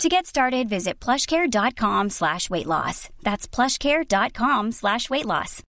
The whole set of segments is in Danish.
To get started, visit plushcare.com slash weight loss. That's plushcare.com slash weight loss.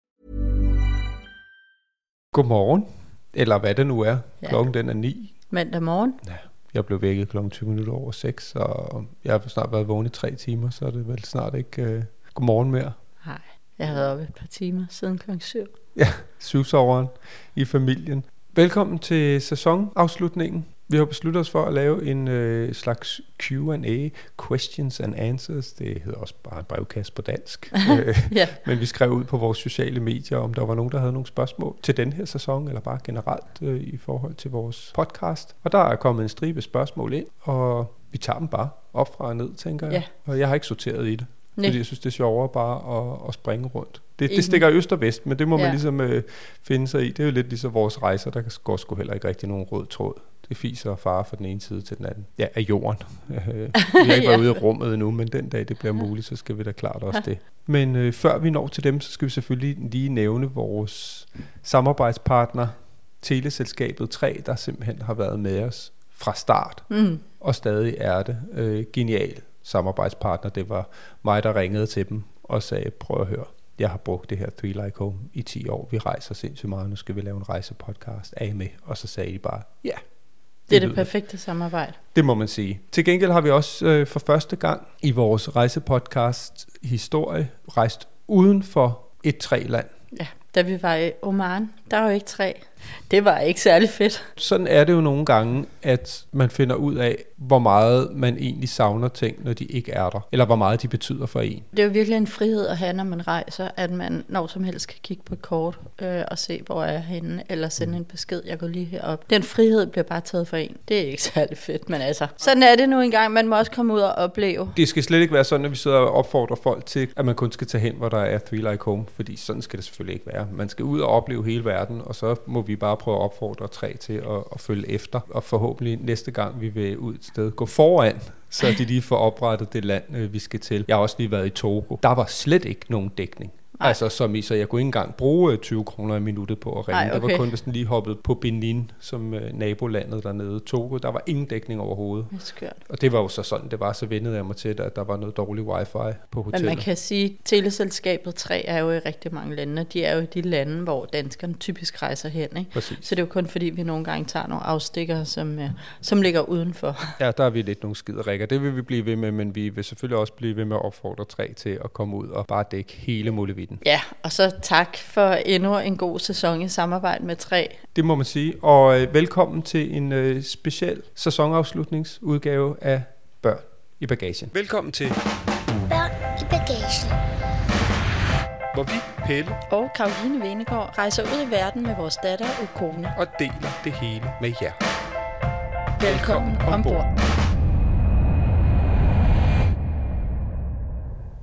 Godmorgen, eller hvad det nu er. Ja. Klokken den er 9. Mandag morgen. Ja. Jeg blev vækket klokken 20 minutter over 6, og jeg har snart været vågen i tre timer, så er det vel snart ikke uh, godmorgen mere. Nej, jeg har været oppe et par timer siden klokken 7. Ja, syvsoveren i familien. Velkommen til sæsonafslutningen. Vi har besluttet os for at lave en øh, slags Q&A, questions and answers. Det hedder også bare en brevkasse på dansk. Øh, Ja. Men vi skrev ud på vores sociale medier, om der var nogen, der havde nogle spørgsmål til den her sæson, eller bare generelt øh, i forhold til vores podcast. Og der er kommet en stribe spørgsmål ind, og vi tager dem bare op fra og ned, tænker jeg. Ja. Og jeg har ikke sorteret i det, Nej. fordi jeg synes, det er sjovere bare at, at springe rundt. Det, det stikker øst og vest, men det må man Ja. ligesom øh, finde sig i. Det er jo lidt ligesom vores rejser, der går sgu heller ikke rigtig nogen rød tråd. Det fiser og fare fra den ene side til den anden. Ja, af jorden. Vi har ikke været Ja. ude i rummet endnu, men den dag det bliver muligt, så skal vi da klart også det. Men øh, før vi når til dem, så skal vi selvfølgelig lige nævne vores samarbejdspartner, Teleselskabet 3, der simpelthen har været med os fra start, Mm. og stadig er det. Øh, genial samarbejdspartner. Det var mig, der ringede til dem og sagde, prøv at høre, jeg har brugt det her Three Like Home i 10 år. Vi rejser sindssygt meget, nu skal vi lave en rejsepodcast. I med? Og så sagde de bare, ja. Det er det lyder- perfekte samarbejde. det må man sige. Til gengæld har vi også øh, for første gang i vores rejsepodcast historie rejst uden for et træland. Ja, da vi var i Oman, der var jo ikke træ. Det var ikke særlig fedt. Sådan er det jo nogle gange, at man finder ud af, hvor meget man egentlig savner ting, når de ikke er der. Eller hvor meget de betyder for en. Det er jo virkelig en frihed at have, når man rejser, at man når som helst kan kigge på et kort øh, og se, hvor er jeg henne, eller sende en besked, jeg går lige herop. Den frihed bliver bare taget for en. Det er ikke særlig fedt, men altså, sådan er det nu engang. Man må også komme ud og opleve. Det skal slet ikke være sådan, at vi sidder og opfordrer folk til, at man kun skal tage hen, hvor der er Three Like Home, fordi sådan skal det selvfølgelig ikke være. Man skal ud og opleve hele verden, og så må vi bare prøve at opfordre tre til at, at følge efter, og forhåbentlig næste gang vi vil ud et sted, gå foran, så de lige får oprettet det land, øh, vi skal til. Jeg har også lige været i Togo. Der var slet ikke nogen dækning. Nej. Altså som i, så jeg kunne ikke engang bruge øh, 20 kroner i minuttet på at ringe. Nej, Det var okay. kun, hvis den lige hoppede på Benin, som øh, nabolandet dernede. Togo, der var ingen dækning overhovedet. Det er skørt. Og det var jo så sådan, det var, så vendede jeg mig til, at der var noget dårlig wifi på Men hotellet. man kan sige, at teleselskabet 3 er jo i rigtig mange lande, de er jo i de lande, hvor danskerne typisk rejser hen. Ikke? Præcis. Så det er jo kun fordi, vi nogle gange tager nogle afstikker, som, øh, som ligger udenfor. Ja, der er vi lidt nogle skiderikker. Det vil vi blive ved med, men vi vil selvfølgelig også blive ved med at opfordre tre til at komme ud og bare dække hele muligheden. Ja, og så tak for endnu en god sæson i samarbejde med 3. Det må man sige. Og øh, velkommen til en øh, speciel sæsonafslutningsudgave af Børn i bagagen. Velkommen til, Børn i bagagen. hvor vi, Pelle, Og Karoline Venegård rejser ud i verden med vores datter og kone. og deler det hele med jer. Velkommen ombord.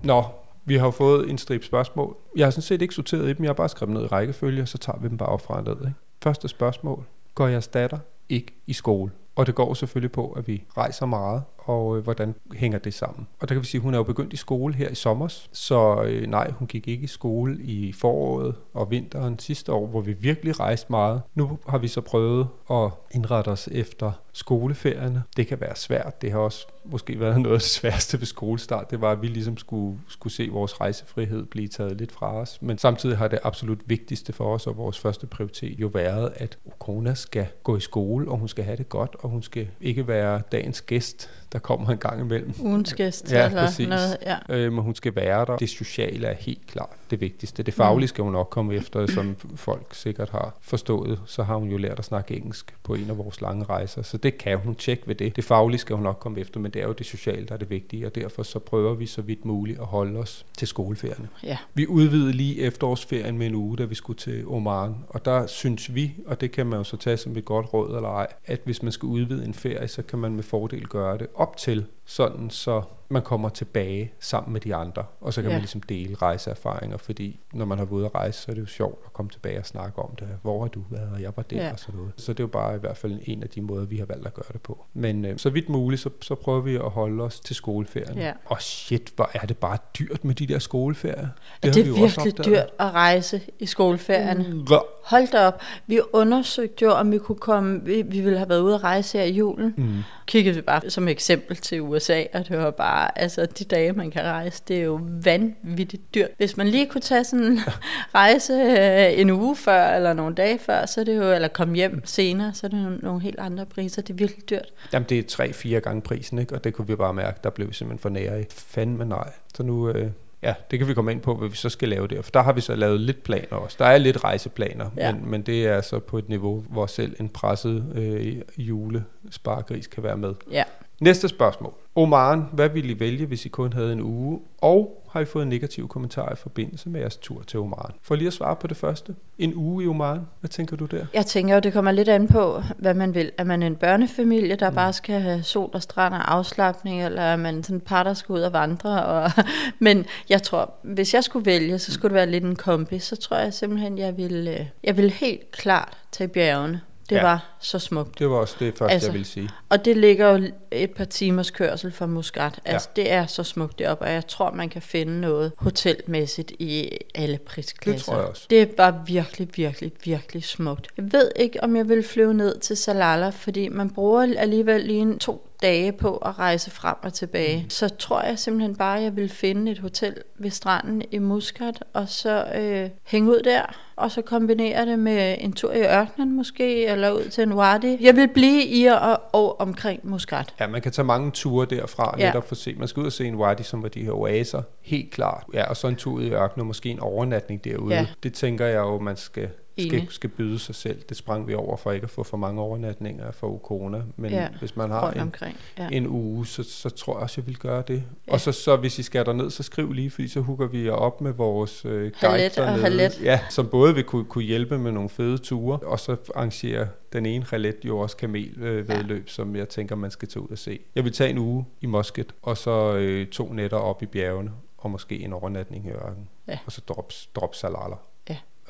Nå, vi har jo fået en strip spørgsmål. Jeg har sådan set ikke sorteret i dem, jeg har bare skrevet ned i rækkefølge, så tager vi dem bare op fra ned. Ikke? Første spørgsmål. Går jeres datter ikke i skole? Og det går selvfølgelig på, at vi rejser meget, og øh, hvordan hænger det sammen? Og der kan vi sige, at hun er jo begyndt i skole her i sommer, så øh, nej, hun gik ikke i skole i foråret og vinteren sidste år, hvor vi virkelig rejste meget. Nu har vi så prøvet at indrette os efter skoleferierne. Det kan være svært. Det har også måske været noget af det sværeste ved skolestart. Det var, at vi ligesom skulle, skulle se vores rejsefrihed blive taget lidt fra os. Men samtidig har det absolut vigtigste for os og vores første prioritet jo været, at Okona skal gå i skole, og hun skal have det godt, og hun skal ikke være dagens gæst, der kommer en gang imellem. Ugens gæst Ja, eller præcis. noget. Ja. Øh, men hun skal være der. Det sociale er helt klart det vigtigste. Det faglige skal hun nok komme efter, som folk sikkert har forstået. Så har hun jo lært at snakke engelsk på en af vores lange rejser. Så det kan hun tjekke ved det. Det faglige skal hun nok komme efter, men det er jo det sociale, der er det vigtige. Og derfor så prøver vi så vidt muligt at holde os til skoleferierne. ja. Vi udvidede lige efterårsferien med en uge, da vi skulle til Oman. Og der synes vi, og det kan man jo så tage som et godt råd eller ej, at hvis man skal udvide en ferie, så kan man med fordel gøre det op til, sådan så man kommer tilbage sammen med de andre, og så kan Ja. man ligesom dele rejseerfaringer, fordi når man har været ude at rejse, så er det jo sjovt at komme tilbage og snakke om det. Hvor har du været, og jeg var der, Ja. og sådan noget. Så det er jo bare i hvert fald en af de måder, vi har valgt at gøre det på. Men øh, så vidt muligt, så, så prøver vi at holde os til skoleferien. Ja. Og shit, hvor er det bare dyrt med de der skoleferier. Det, det er virkelig dyrt at rejse i skoleferierne. Mm. Hold da op. Vi undersøgte jo, om vi kunne komme... Vi, vi ville have været ude at rejse her i julen. Mm. Kiggede vi bare som eksempel til USA, og det var bare... Altså, de dage, man kan rejse, det er jo vanvittigt dyrt. Hvis man lige kunne tage sådan en rejse øh, en uge før, eller nogle dage før, så er det jo... Eller komme hjem senere, så er det nogle helt andre priser. Det er virkelig dyrt. Jamen, det er tre-fire gange prisen, ikke? Og det kunne vi bare mærke, der blev vi simpelthen for nære i. Fandme nej. Så nu, øh, ja, det kan vi komme ind på, hvad vi så skal lave der. For der har vi så lavet lidt planer også. Der er lidt rejseplaner, Ja. men, men det er så på et niveau, hvor selv en presset øh, julesparegris kan være med. Ja. Næste spørgsmål. Omaren, hvad ville I vælge, hvis I kun havde en uge? Og har I fået negative kommentarer i forbindelse med jeres tur til Omaren? For lige at svare på det første. En uge i Omaren, hvad tænker du der? Jeg tænker jo, det kommer lidt an på, hvad man vil. Er man en børnefamilie, der mm. bare skal have sol og strand og afslappning, eller er man sådan et par, der skal ud og vandre? Og Men jeg tror, hvis jeg skulle vælge, så skulle det være lidt en kombi. Så tror jeg simpelthen, jeg ville, øh, jeg ville helt klart tage bjergene. Det Ja. var så smukt. Det var også det første, Altså, jeg ville sige. Og det ligger jo et par timers kørsel fra Muscat. Altså, ja. det er så smukt deroppe, og jeg tror, man kan finde noget hotelmæssigt i alle prisklasser. Det tror jeg også. Det var virkelig, virkelig, virkelig smukt. Jeg ved ikke, om jeg vil flyve ned til Salala, fordi man bruger alligevel lige en to dage på at rejse frem og tilbage. Mm. Så tror jeg simpelthen bare, at jeg vil finde et hotel ved stranden i Muscat, og så øh, hænge ud der, og så kombinere det med en tur i ørkenen måske, eller ud til en wadi. Jeg vil blive i og, og omkring Muscat. Ja, man kan tage mange ture derfra, ja. Ja. netop for at se. Man skal ud og se en wadi, som var de her oaser, helt klart. Ja, og så en tur ud i ørkenen, og måske en overnatning derude. Ja. Det tænker jeg jo, man skal, skal, skal byde sig selv. Det sprang vi over for ikke at få for mange overnatninger for corona. Men Ja, hvis man har en, omkring. Ja. en uge, så, så tror jeg også, jeg vil gøre det. Ja. Og så, så hvis I skal derned, så skriv lige, fordi så hooker vi jer op med vores øh, guide Halet og dernede. Halet. Ja, som både vil kunne, kunne hjælpe med nogle fede ture, og så arrangere den ene relet jo også kamelvedløb, ja. som jeg tænker, man skal tage ud og se. Jeg vil tage en uge i Mosket, og så øh, to nætter op i bjergene, og måske en overnatning i ørken. Ja. Og så drop, drop salala.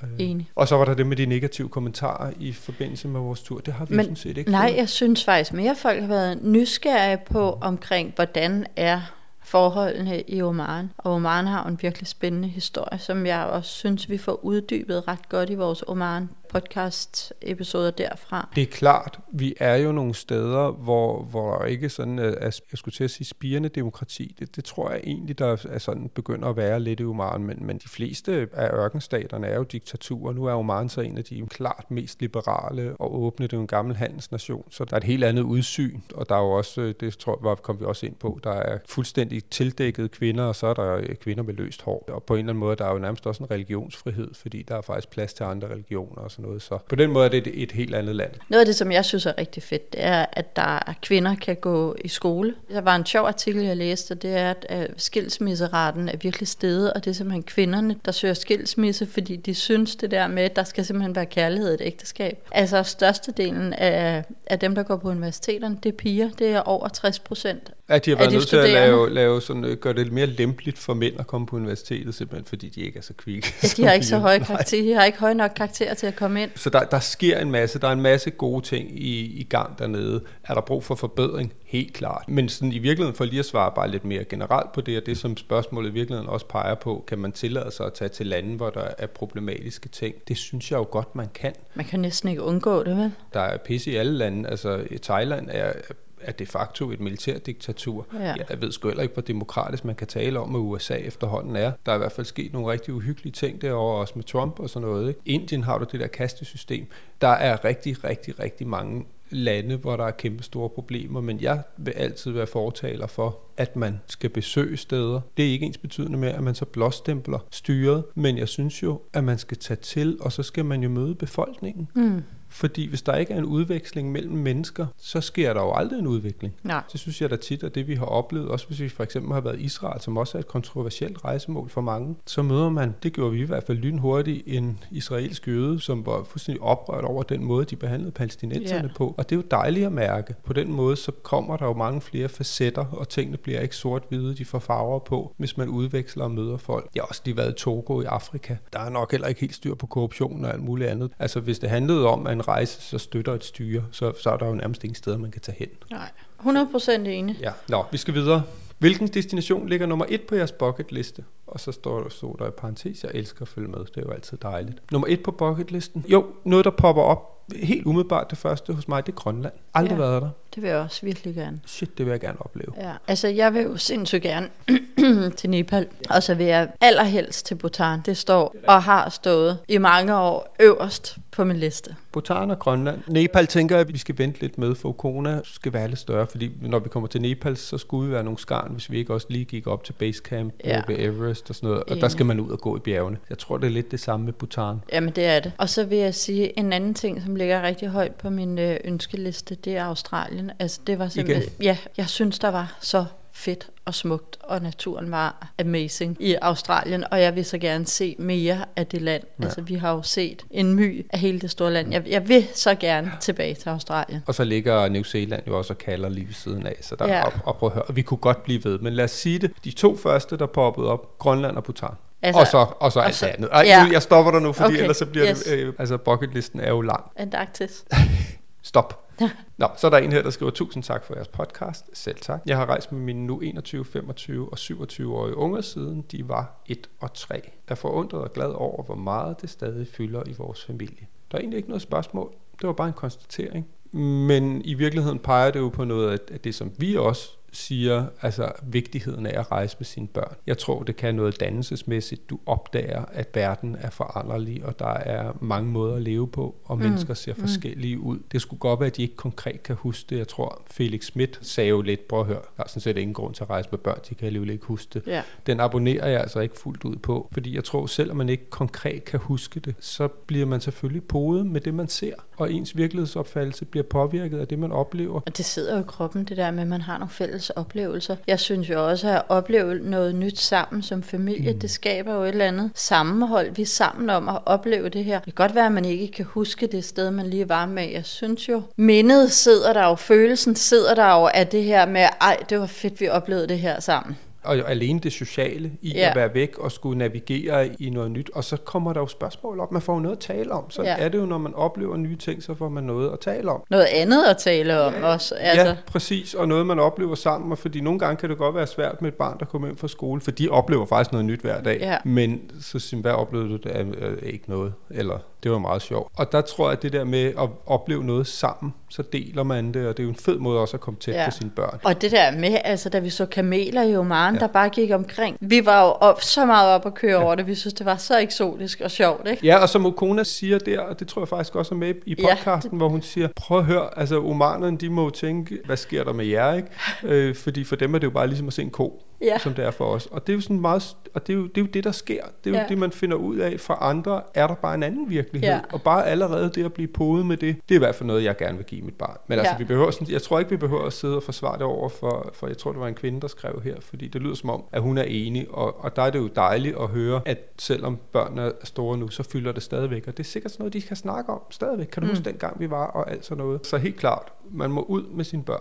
Øh, enig. Og så var der det med de negative kommentarer i forbindelse med vores tur. Det har vi Men sådan set ikke Nej, fået. jeg synes faktisk mere, folk har været nysgerrige på omkring, hvordan er forholdene i Oman. Og Oman har en virkelig spændende historie, som jeg også synes, vi får uddybet ret godt i vores Oman podcast episoder derfra. Det er klart, vi er jo nogle steder, hvor, hvor der ikke sådan øh, er, jeg skulle til at sige, spirende demokrati. Det, det tror jeg egentlig, der er sådan begynder at være lidt i Oman, men, men de fleste af ørkenstaterne er jo diktaturer. Nu er Oman så en af de klart mest liberale og åbne. Det er jo en gammel handelsnation, så der er et helt andet udsyn, og der er jo også, øh, det tror jeg, kom vi også ind på, der er fuldstændig tildækkede kvinder, og så er der øh, kvinder med løst hår. Og på en eller anden måde, der er jo nærmest også en religionsfrihed, fordi der er faktisk plads til andre religioner og sådan noget. Så på den måde er det et, et helt andet land. Noget af det, som jeg synes er rigtig fedt, det er, at der er kvinder kan gå i skole. Der var en sjov artikel, jeg læste, og det er, at øh, skilsmisseraten er virkelig steget, og det er simpelthen kvinderne, der søger skilsmisse, fordi de synes det der med, at der skal simpelthen være kærlighed i et ægteskab. Altså størstedelen af, af dem, der går på universiteterne, det er piger. Det er over 60 procent. At de har været de nødt til at lave, lave sådan, øh, gøre det mere lempeligt for mænd at komme på universitetet, simpelthen fordi de ikke er så kvikke. Ja, de har ikke så høje karakterer, de har ikke høje nok karakterer til at komme ind. Så der, der sker en masse, der er en masse gode ting i, i gang dernede. Er der brug for forbedring? Helt klart. Men sådan i virkeligheden, for lige at svare bare lidt mere generelt på det, og det som spørgsmålet i virkeligheden også peger på, kan man tillade sig at tage til lande, hvor der er problematiske ting? Det synes jeg jo godt, man kan. Man kan næsten ikke undgå det, vel? Der er pisse i alle lande. Altså Thailand er, er de facto et militærdiktatur. Ja. Jeg ved sgu heller ikke, hvor demokratisk man kan tale om, at USA efterhånden er. Der er i hvert fald sket nogle rigtig uhyggelige ting derovre, også med Trump og sådan noget. Ikke? Indien har du det der kastesystem. Der er rigtig, rigtig, rigtig mange lande, hvor der er kæmpe store problemer, men jeg vil altid være fortaler for, at man skal besøge steder. Det er ikke ens betydende med, at man så blåstempler styret, men jeg synes jo, at man skal tage til, og så skal man jo møde befolkningen. Mm. Fordi hvis der ikke er en udveksling mellem mennesker, så sker der jo aldrig en udvikling. Nej. Det synes jeg da tit er det, vi har oplevet. Også hvis vi for eksempel har været i Israel, som også er et kontroversielt rejsemål for mange. Så møder man, det gjorde vi i hvert fald lynhurtigt, en israelsk jøde, som var fuldstændig oprørt over den måde, de behandlede palæstinenserne Ja. på. Og det er jo dejligt at mærke. På den måde, så kommer der jo mange flere facetter, og tingene bliver ikke sort-hvide, de får farver på, hvis man udveksler og møder folk. Jeg har også lige været i Togo i Afrika. Der er nok heller ikke helt styr på korruption og alt muligt andet. Altså hvis det handlede om, at en rejse så støtter et styre, så, så er der jo nærmest ingen steder, man kan tage hen. Nej. 100% enig. Ja, nå, vi skal videre. Hvilken destination ligger nummer et på jeres bucketliste? Og så står der, stod der i parentes, jeg elsker at følge med. Det er jo altid dejligt. Nummer et på bucketlisten? Jo, noget der popper op helt umiddelbart det første hos mig, det er Grønland. Aldrig Ja. ja. været der. Det vil jeg også virkelig gerne. Shit, det vil jeg gerne opleve. Ja. Altså, jeg vil jo sindssygt gerne til Nepal, og så vil jeg allerhelst til Bhutan. Det står og har stået i mange år øverst på min liste. Bhutan og Grønland. Nepal tænker jeg, at vi skal vente lidt med, for corona skal være lidt større, fordi når vi kommer til Nepal, så skulle vi være nogle skarn, hvis vi ikke også lige gik op til basecamp Ja. ved Everest og sådan noget. Og der Enig. skal man ud og gå i bjergene. Jeg tror, det er lidt det samme med Bhutan. Jamen, det er det. Og så vil jeg sige, en anden ting, som ligger rigtig højt på min øh, ønskeliste, det er Australien. Altså, det var simpelthen... Ja, jeg synes, der var så fedt og smukt, og naturen var amazing i Australien, og jeg vil så gerne se mere af det land. Ja. Altså, vi har jo set en my af hele det store land. Jeg, jeg vil så gerne tilbage til Australien. Og så ligger New Zealand jo også og kalder lige ved siden af, så der Ja. op, op at høre. Og vi kunne godt blive ved, men lad os sige det. De to første, der poppede op, Grønland og Bhutan. Altså- Altså, og så, og så og alt så- det andet. Ej, ja. nu, jeg stopper dig nu, fordi okay. ellers så bliver yes. det... Øh, altså, bucketlisten er jo lang. Antarktis. Stop. Nå, så er der en her, der skriver, tusind tak for jeres podcast. Selv tak. Jeg har rejst med mine nu 21, 25 og 27-årige unger siden de var 1 og 3. Jeg er forundret og glad over, hvor meget det stadig fylder i vores familie. Der er egentlig ikke noget spørgsmål. Det var bare en konstatering. Men i virkeligheden peger det jo på noget af- af det, som vi også siger, altså vigtigheden af at rejse med sine børn. Jeg tror, det kan noget dannelsesmæssigt. Du opdager, at verden er foranderlig, og der er mange måder at leve på, og mm. mennesker ser forskellige ud. Det skulle godt være, at de ikke konkret kan huske det. Jeg tror, Felix Schmidt sagde jo lidt, prøv at høre, der er sådan set ingen grund til at rejse med børn, de kan alligevel ikke huske det. Ja. Den abonnerer jeg altså ikke fuldt ud på, fordi jeg tror, selvom man ikke konkret kan huske det, så bliver man selvfølgelig podet med det, man ser, og ens virkelighedsopfattelse bliver påvirket af det, man oplever. Og det sidder jo i kroppen, det der med, at man har nogle fælles oplevelser. Jeg synes jo også, at opleve noget nyt sammen som familie, mm. det skaber jo et eller andet sammenhold. Vi er sammen om at opleve det her. Det kan godt være, at man ikke kan huske det sted, man lige var med. Jeg synes jo, mindet sidder der jo, følelsen sidder der jo af det her med, ej, det var fedt, vi oplevede det her sammen. Og alene det sociale i Ja. ja. at være væk og skulle navigere i noget nyt. Og så kommer der jo spørgsmål op. Man får jo noget at tale om. Så Ja. ja. er det jo, når man oplever nye ting, så får man noget at tale om. Noget andet at tale om også. Altså, Ja, præcis. Og noget, man oplever sammen. Og fordi nogle gange kan det godt være svært med et barn, der kommer ind fra skole, for de oplever faktisk noget nyt hver dag. Ja. Men så siger hvad oplevede du? Det er øh, ikke noget. Eller det var meget sjovt. Og der tror jeg, at det der med at opleve noget sammen, så deler man det, og det er jo en fed måde også at komme tæt Ja. på sine børn. Og det der med, altså da vi så kameler i Oman, ja. der bare gik omkring. Vi var jo op, så meget op at køre ja. over det. Vi synes, det var så eksotisk og sjovt, ikke? Ja, og som Okona siger der, og det tror jeg faktisk også er med i podcasten, ja, hvor hun siger, prøv at høre, altså omanerne, de må jo tænke, hvad sker der med jer, ikke? Øh, fordi for dem er det jo bare ligesom at se en ko, Ja. som det er for os. Og det er jo sådan meget, og det er jo det, er jo det der sker. Det er jo Ja. det, man finder ud af. For andre er der bare en anden virkelighed. Ja. Og bare allerede det at blive podet med det, det er i hvert fald noget, jeg gerne vil give mit barn. Men altså, Ja. vi behøver sådan, jeg tror ikke, vi behøver at sidde og forsvare det over for, for, jeg tror, det var en kvinde, der skrev her, fordi det lyder som om, at hun er enig, og, og der er det jo dejligt at høre, at selvom børnene er store nu, så fylder det stadigvæk, og det er sikkert sådan noget, de kan snakke om stadigvæk. Kan du mm. huske dengang, vi var, og alt sådan noget. Så helt klart, man må ud med sine børn.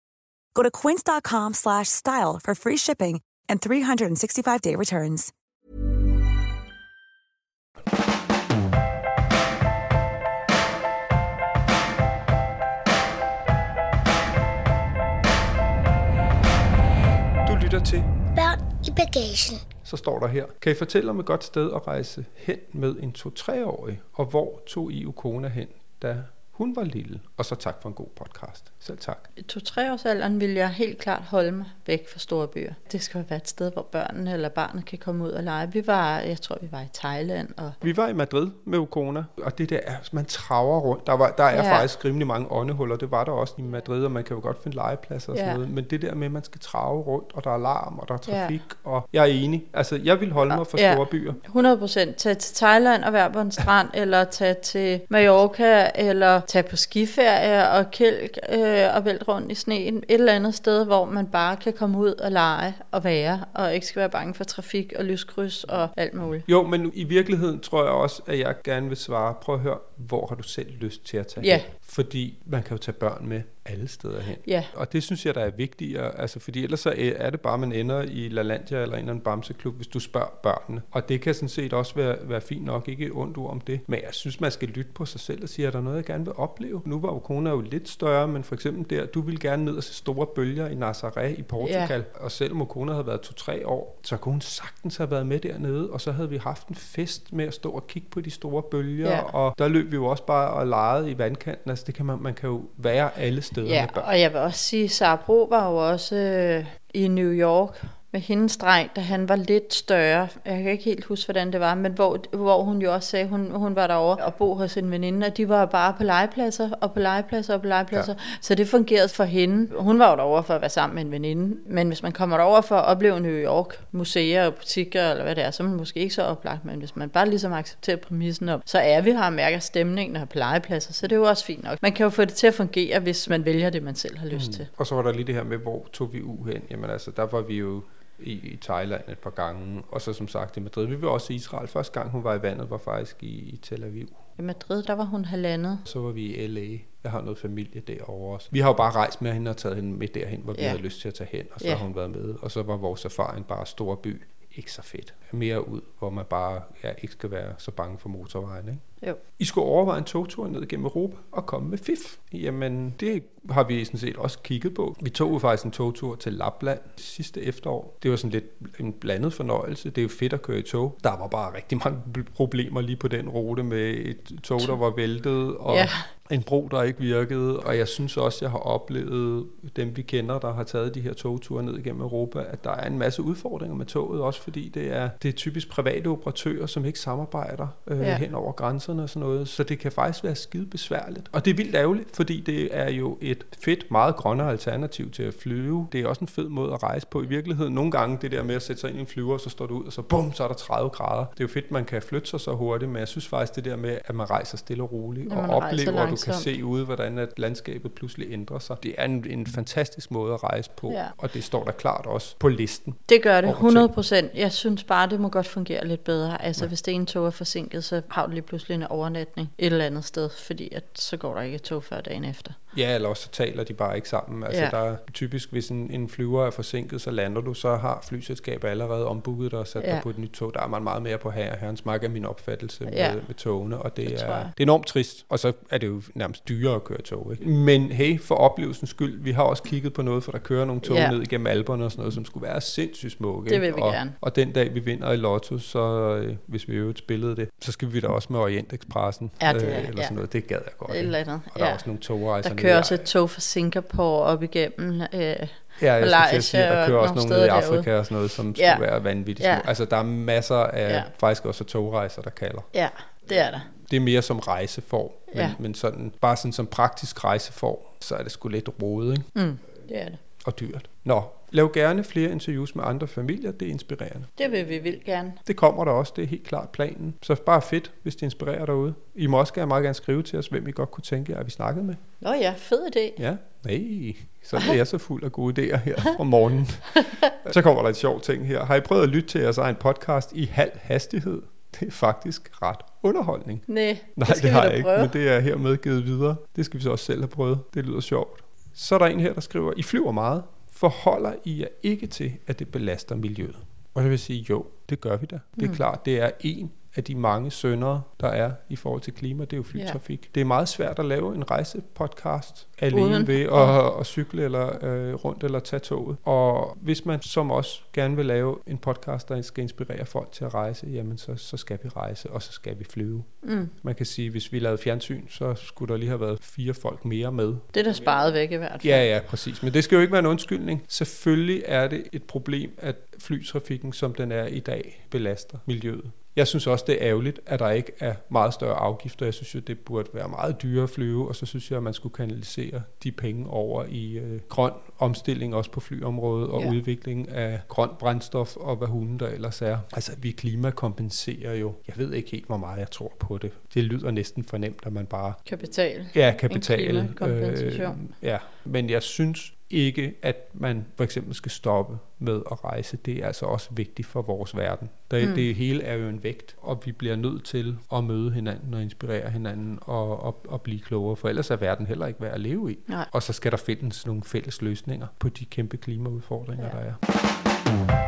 Go to quince.com slash style for free shipping and 365-day returns. Du lytter til, Børn i bagagen. så står der her. Kan I fortælle om et godt sted at rejse hen med en 2-3-årig? Og hvor tog I Ukona hen, da hun var lille? Og så tak for en god podcast. Selv tak. I to-tre års alderen vil jeg helt klart holde mig væk fra store byer. Det skal være et sted, hvor børnene eller barnet kan komme ud og lege. Vi var, jeg tror, vi var i Thailand, og Vi var i Madrid med Ukona, og det der er, man traver rundt. Der, var, der er ja. Ja. faktisk rimelig mange åndehuller. Det var der også i Madrid, og man kan jo godt finde legepladser og sådan Ja. noget. Men det der med, at man skal trave rundt, og der er larm, og der er Ja. trafik, og jeg er enig. Altså, jeg vil holde mig fra Ja. store byer. 100 procent. Tag til Thailand og være på en strand, eller tage til Mallorca, eller tage på skiferie og kælk øh, og vælte rundt i sneen. Et eller andet sted, hvor man bare kan komme ud og lege og være, og ikke skal være bange for trafik og lyskryds og alt muligt. Jo, men i virkeligheden tror jeg også, at jeg gerne vil svare, prøv at høre, hvor har du selv lyst til at tage Ja. hen? Fordi man kan jo tage børn med alle steder hen. Ja. Og det synes jeg, der er vigtigere, altså fordi ellers så er det bare, man ender i LaLandia eller en eller anden bamseklub, hvis du spørger børnene. Og det kan sådan set også være, være fint nok, ikke ondt ord om det. Men jeg synes, man skal lytte på sig selv og sige, er der noget, jeg gerne vil opleve? Nu var jo jo lidt større, men for eksempel der, du ville gerne ned og se store bølger i Nazaré i Portugal. Ja. Og selvom kona havde været to-tre år, så kunne hun sagtens have været med dernede, og så havde vi haft en fest med at stå og kigge på de store bølger, Ja. og der løb vi jo også bare og legede i vandkanten. Altså det kan man, man kan jo være alle steder Ja, med børn. og jeg vil også sige, Sara Bro var jo også øh, i New York med hendes dreng, da han var lidt større. Jeg kan ikke helt huske, hvordan det var, men hvor, hvor hun jo også sagde, hun, hun var derovre og bo hos en veninde, og de var bare på legepladser og på legepladser og på legepladser. Ja. Så det fungerede for hende. Hun var jo derovre for at være sammen med en veninde, men hvis man kommer derover for at opleve New York, museer og butikker eller hvad det er, så er man måske ikke så oplagt, men hvis man bare ligesom accepterer præmissen om, så er vi her og mærker stemningen og legepladser, så det er jo også fint nok. Man kan jo få det til at fungere, hvis man vælger det, man selv har lyst Mm. til. Og så var der lige det her med, hvor tog vi u hen? Jamen altså, der var vi jo i, i Thailand et par gange, og så som sagt i Madrid. Vi var også i Israel. Første gang hun var i vandet var faktisk i, i Tel Aviv. I Madrid, der var hun halvandet. Så var vi i L.A. Jeg har noget familie derovre også. Vi har jo bare rejst med hende og taget hende med derhen, hvor vi Ja. havde lyst til at tage hen, og så Ja. har hun været med. Og så var vores erfaring bare stor by. Ikke så fedt. Mere ud, hvor man bare ja, ikke skal være så bange for motorvejen. Ikke? Jo. I skulle overveje en togtur ned gennem Europa og komme med FIF. Jamen, det har vi sådan set også kigget på. Vi tog jo faktisk en togtur til Lapland sidste efterår. Det var sådan lidt en blandet fornøjelse. Det er jo fedt at køre i tog. Der var bare rigtig mange bl- problemer lige på den rute med et tog, der var væltet, og Ja. en bro, der ikke virkede. Og jeg synes også, jeg har oplevet dem, vi kender, der har taget de her togture ned gennem Europa, at der er en masse udfordringer med toget, også fordi det er, det er typisk private operatører, som ikke samarbejder øh, Ja. hen over grænserne og sådan noget. Så det kan faktisk være skide besværligt. Og det er vildt ærgerligt, fordi det er jo et fedt, meget grønnere alternativ til at flyve. Det er også en fed måde at rejse på. I virkeligheden, nogle gange det der med at sætte sig ind i en flyver, så står du ud, og så bum, så er der 30 grader. Det er jo fedt, man kan flytte sig så hurtigt, men jeg synes faktisk det der med, at man rejser stille og roligt, og oplever, og du kan se ude, hvordan at landskabet pludselig ændrer sig. Det er en, en fantastisk måde at rejse på, Ja. og det står der klart også på listen. Det gør det, over ting. 100 procent. Jeg synes bare, det må godt fungere lidt bedre. Altså, ja. hvis det ene tog er forsinket, så har du lige pludselig en overnatning et eller andet sted, fordi at, så går der ikke tog før dagen efter. Ja, eller også så taler de bare ikke sammen. Altså, Ja. der er typisk, hvis en, en flyver er forsinket, så lander du, så har flyselskabet allerede ombooket dig og sat ja. Dig på et nyt tog. Der er man meget mere på her. Herrens mark er min opfattelse med, Ja. med togene, og det, Det er, det er enormt trist. Og så er det jo nærmest dyrere at køre tog. Ikke? Men hey, for oplevelsens skyld, vi har også kigget på noget, for der kører nogle tog Ja. ned igennem Alperne og sådan noget, som skulle være sindssygt smukke. Det vil vi og, gerne. Og den dag, vi vinder i Lotto, så øh, hvis vi øvrigt spillede det, så skal vi da også med Orientekspressen. Ja, det er- øh, eller ja. sådan noget. Det gad jeg godt. Eller andet, Og der er ja. også nogle togrejser kører også et tog fra Singapore op igennem. Øh, Ja, jeg skulle Malaysia sige, at der og kører også nogle nede i Afrika og sådan noget, som Ja. skulle være vanvittigt Ja. Altså, der er masser af Ja. faktisk også togrejser, der kalder. ja, det er der. Det er mere som rejseform, men, ja. men sådan, bare sådan som praktisk rejseform, så er det sgu lidt rodet, ikke? Mm, det er det. Og dyrt. Nå, lav gerne flere interviews med andre familier, det er inspirerende. Det vil vi vildt gerne. Det kommer der også, det er helt klart planen. Så bare fedt, hvis det inspirerer derude. I må også gerne meget gerne skrive til os, hvem I godt kunne tænke jer, at vi snakkede med. Nå ja, fed idé. Ja, nej, så er jeg så fuld af gode idéer her om morgenen. så kommer der et sjovt ting her. Har I prøvet at lytte til jeres egen podcast i halv hastighed? Det er faktisk ret underholdning. Nej, Nej, det skal det har jeg ikke, prøve. men det er hermed givet videre. Det skal vi så også selv have prøvet. Det lyder sjovt. Så er der en her, der skriver, I flyver meget. Forholder I jer ikke til, at det belaster miljøet? Og det vil sige, jo, det gør vi da. Det er Mm. klart, det er en af de mange søndere, der er i forhold til klima, det er jo flytrafik. Ja. Det er meget svært at lave en rejsepodcast alene Uden. ved at, at cykle eller øh, rundt eller tage toget. Og hvis man som os gerne vil lave en podcast, der skal inspirere folk til at rejse, jamen så, så skal vi rejse, og så skal vi flyve. Mm. Man kan sige, hvis vi lavede fjernsyn, så skulle der lige have været fire folk mere med. Det er der sparet væk i hvert fald. Ja, ja, præcis. Men det skal jo ikke være en undskyldning. Selvfølgelig er det et problem, at flytrafikken, som den er i dag, belaster miljøet. Jeg synes også, det er ærgerligt, at der ikke er meget større afgifter. Jeg synes jo, det burde være meget dyrere at flyve, og så synes jeg, at man skulle kanalisere de penge over i øh, grøn omstilling, også på flyområdet, og Ja. udvikling af grøn brændstof, og hvad hunden der ellers er. Altså, vi klimakompenserer jo. Jeg ved ikke helt, hvor meget jeg tror på det. Det lyder næsten fornemt, at man bare Kapital. Ja, kapital. klimakompensation. Øh, ja, men jeg synes ikke, at man for eksempel skal stoppe med at rejse. Det er altså også vigtigt for vores verden. Det, Mm. det hele er jo en vægt, og vi bliver nødt til at møde hinanden og inspirere hinanden og, og, og blive klogere, for ellers er verden heller ikke værd at leve i. Nej. Og så skal der findes nogle fælles løsninger på de kæmpe klimaudfordringer, Ja. ja. der er.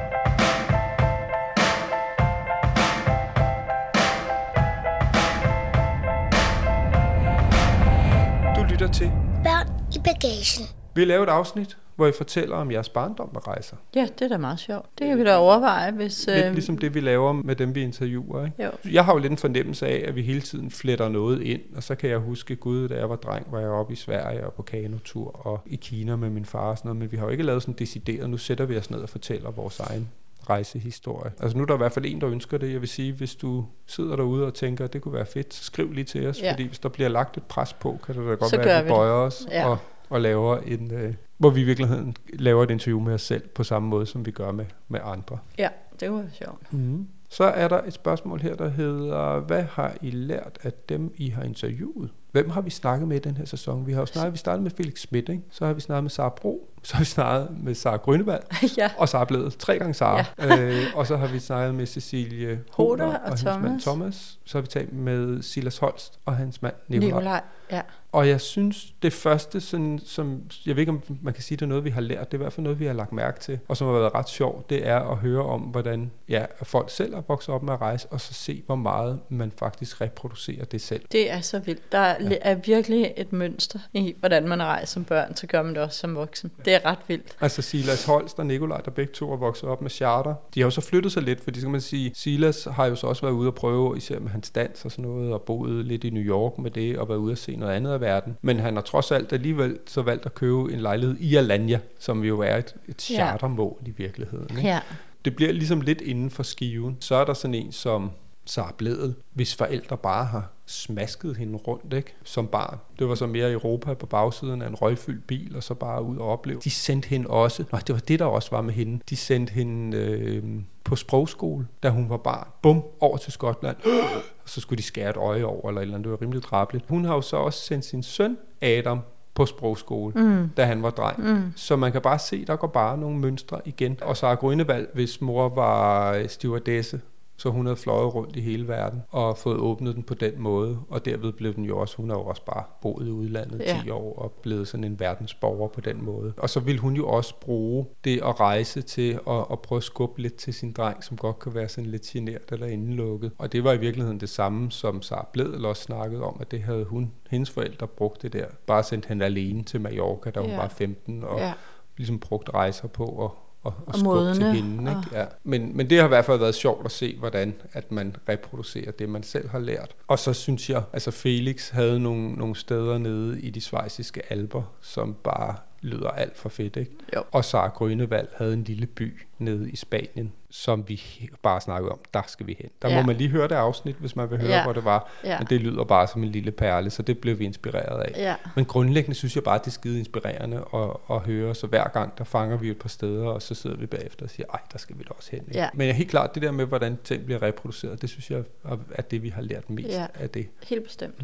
Du lytter til Børn i bagagen. Vi laver et afsnit, hvor I fortæller om jeres barndom med rejser. Ja, det er da meget sjovt. Det kan vi da overveje, hvis... Lidt øh, ligesom det, vi laver med dem, vi interviewer. Ikke? Jo. Jeg har jo lidt en fornemmelse af, at vi hele tiden fletter noget ind, og så kan jeg huske, gud, da jeg var dreng, var jeg oppe i Sverige og på kanotur og i Kina med min far og sådan noget, men vi har jo ikke lavet sådan decideret. Nu sætter vi os ned og fortæller vores egen rejsehistorie. Altså nu er der i hvert fald en, der ønsker det. Jeg vil sige, hvis du sidder derude og tænker, at det kunne være fedt, så skriv lige til os, Ja. fordi hvis der bliver lagt et pres på, kan det da godt Så være, at vi bøjer os Ja. og, og laver en, øh, hvor vi i virkeligheden laver et interview med os selv på samme måde, som vi gør med, med andre. Ja, det være sjovt. Mm. Så er der et spørgsmål her, der hedder, hvad har I lært af dem, I har interviewet? Hvem har vi snakket med i den her sæson? Vi har jo snakket, vi startede med Felix Schmidt, ikke? så har vi snakket med Sara Bro, så har vi snakket med Sara Grønevald, ja. og Sara Blevet, tre gange Sara. Ja. Øh, og så har vi snakket med Cecilie Hoder og og, hendes mand Thomas. Thomas. Så har vi talt med Silas Holst og hans mand Nikolaj. Nikolaj. Ja. Og jeg synes, det første, sådan, som, jeg ved ikke, om man kan sige, det er noget, vi har lært, det er i hvert fald noget, vi har lagt mærke til, og som har været ret sjovt, det er at høre om, hvordan ja, folk selv er vokset op med at rejse, og så se, hvor meget man faktisk reproducerer det selv. Det er så vildt. Der er, ja. er virkelig et mønster i, hvordan man rejser som børn, så gør man det også som voksen. Det er ret vildt. Altså Silas Holst og Nikolaj, der begge to er vokset op med charter, de har jo så flyttet sig lidt, fordi så kan man sige, Silas har jo så også været ude at prøve, især med hans dans og sådan noget, og boet lidt i New York med det, og været ude at se noget andet af verden. Men han har trods alt alligevel så valgt at købe en lejlighed i Alanya, som jo er et, et Ja. chartermål i virkeligheden. Ikke? Ja. Det bliver ligesom lidt inden for skiven. Så er der sådan en som Sara Bledel, hvis forældre bare har smasket hende rundt, ikke? Som barn. Det var så mere Europa på bagsiden af en røgfyldt bil, og så bare ud og opleve. De sendte hende også, nej, det var det, der også var med hende. De sendte hende øh, på sprogskole, da hun var barn. Bum, over til Skotland. Og så skulle de skære et øje over, eller et eller andet. Det var rimelig drabeligt. Hun har jo så også sendt sin søn, Adam, på sprogskole, mm. da han var dreng. Mm. Så man kan bare se, der går bare nogle mønstre igen. Og så er Grønevald, hvis mor var stewardesse, så hun havde fløjet rundt i hele verden og fået åbnet den på den måde. Og derved blev den jo også, hun har jo også bare boet i udlandet Ja. ja. 10 år og blevet sådan en verdensborger på den måde. Og så vil hun jo også bruge det at rejse til at, at prøve at skubbe lidt til sin dreng, som godt kan være sådan lidt genert eller indelukket. Og det var i virkeligheden det samme, som Sara Bledel også snakkede om, at det havde hun, hendes forældre brugt det der. Bare sendt hende alene til Mallorca, da hun Ja. var 15, og Ja. ligesom brugt rejser på at og, og Og skubbe til modne, hende. og- Ikke? Ja. Men, men det har i hvert fald været sjovt at se, hvordan at man reproducerer det, man selv har lært. Og så synes jeg, altså Felix havde nogle, nogle steder nede i de svejsiske alber, som bare lyder alt for fedt. Ikke? Jo. Og Sara Grønevald havde en lille by nede i Spanien, som vi bare snakkede om, der skal vi hen. Der Ja. må man lige høre det afsnit, hvis man vil høre, Ja. hvor det var. Ja. Men det lyder bare som en lille perle, så det blev vi inspireret af. Ja. Men grundlæggende synes jeg bare, at det er skide inspirerende at, at høre, så hver gang der fanger vi et par steder, og så sidder vi bagefter og siger, ej, der skal vi da også hen. Ikke? Ja. Men helt klart, det der med, hvordan ting bliver reproduceret, det synes jeg er- det, vi har lært mest Ja. af det. Helt bestemt.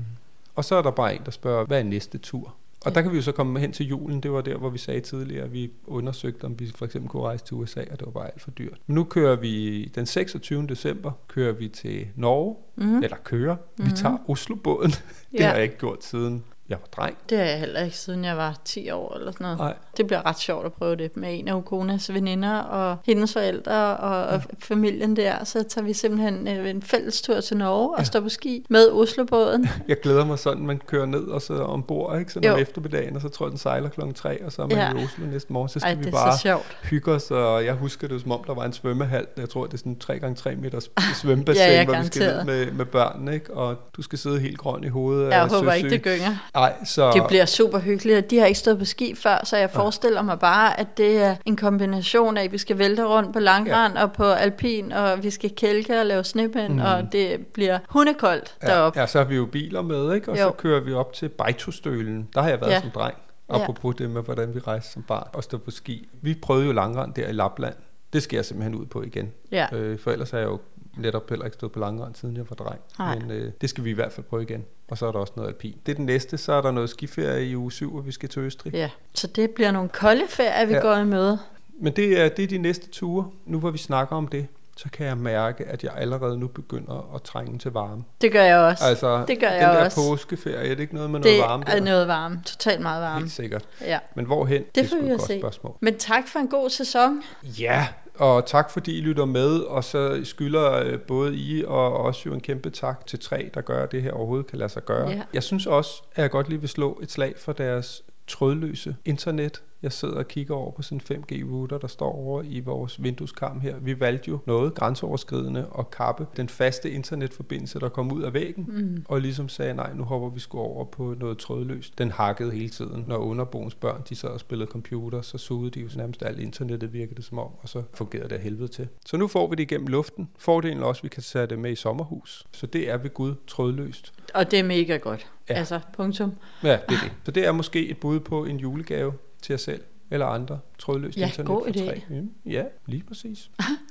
Og så er der bare en, der spørger, hvad er næste tur? Og der kan vi jo så komme hen til julen. Det var der, hvor vi sagde tidligere, at vi undersøgte, om vi for eksempel kunne rejse til USA, og det var bare alt for dyrt. Men nu kører vi den 26. december, kører vi til Norge, mm. eller kører. Vi tager Oslobåden. det Mhm. Ja. har jeg ikke gjort siden jeg var dreng. Det har jeg heller ikke, siden jeg var 10 år eller sådan noget. Nej. Det bliver ret sjovt at prøve det med en af Ukonas veninder og hendes forældre og, og familien der. Så tager vi simpelthen øh, en fælles tur til Norge og står på ski med Oslobåden. Jeg glæder mig sådan, man kører ned og så ombord, ikke? Sådan om eftermiddagen, og så tror jeg, den sejler klokken 3, og så er man Ja. i Oslo næste morgen. Så skal Ej, vi det er bare så sjovt. hygge os, og jeg husker det som om der var en svømmehal. Jeg tror, det er sådan 3x3 meters svømmebassin, Ja, ja, hvor vi skal ned med, med børnene, ikke? Og du skal sidde helt grøn i hovedet. Jeg af håber ikke, søsyge. det gynger. Nej, så... Det bliver super hyggeligt, og de har ikke stået på ski før, så jeg forestiller mig bare, at det er en kombination af, at vi skal vælte rundt på langrand ja. og på alpin, og vi skal kælke og lave snepænd, mm. og det bliver hundekoldt ja, deroppe. ja, så har vi jo biler med, ikke? Og Jo. så kører vi op til Bejtostølen. Der har jeg været Ja. som dreng. Ja. Apropos det med, hvordan vi rejste som barn og stå på ski. Vi prøvede jo langrand der i Lapland. Det skal jeg simpelthen ud på igen. Ja. Øh, for ellers har jeg jo netop heller ikke stået på langrand, siden jeg var dreng. Nej. Men øh, det skal vi i hvert fald prøve igen. Og så er der også noget alpin. Det er den næste. Så er der noget skiferie i uge 7, og vi skal til Østrig. Ja, så det bliver nogle kolde ferier, vi Ja. går i møde. Men det er, det er de næste ture. Nu hvor vi snakker om det, så kan jeg mærke, at jeg allerede nu begynder at trænge til varme. Det gør jeg også. Altså, det gør den jeg der også. påskeferie, er det ikke noget med det noget varme der? er noget varme. Totalt meget varme. Helt sikkert. Ja. Men hvorhen? Det er sgu vi et godt se. spørgsmål. Men tak for en god sæson. Ja, og tak fordi I lytter med, og så skylder øh, både I og også jo en kæmpe tak til tre, der gør, at det her overhovedet kan lade sig gøre. Ja. Jeg synes også, at jeg godt lige vil slå et slag for deres trådløse internet. Jeg sidder og kigger over på sådan en 5G-router, der står over i vores vindueskarm her. Vi valgte jo noget grænseoverskridende at kappe den faste internetforbindelse, der kom ud af væggen, mm. og ligesom sagde, nej, nu hopper vi sgu over på noget trådløst. Den hakkede hele tiden. Når underboens børn, de sad og spillede computer, så sugede de jo nærmest alt internettet, virkede det som om, og så fungerede det af helvede til. Så nu får vi det igennem luften. Fordelen er også, at vi kan sætte det med i sommerhus. Så det er ved Gud trådløst. Og det er mega godt. Ja. Altså, punktum. Ja, det er det. Så det er måske et bud på en julegave til jer selv eller andre trådløst Ja, internet god for idé. tre. Mm, Ja, lige præcis.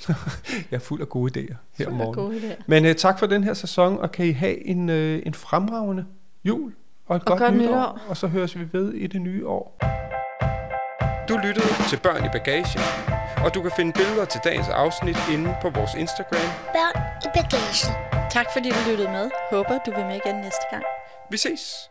jeg er fuld af gode idéer her om Fuld morgenen. gode idéer. Men uh, tak for den her sæson, og kan I have en, uh, en fremragende jul og et Og godt, godt nytår, nytår. og så høres vi ved i det nye år. Du lyttede til Børn i Bagagen, og du kan finde billeder til dagens afsnit inde på vores Instagram. Børn i bagagen. Tak fordi du lyttede med. Håber, du vil med igen næste gang. Vi ses!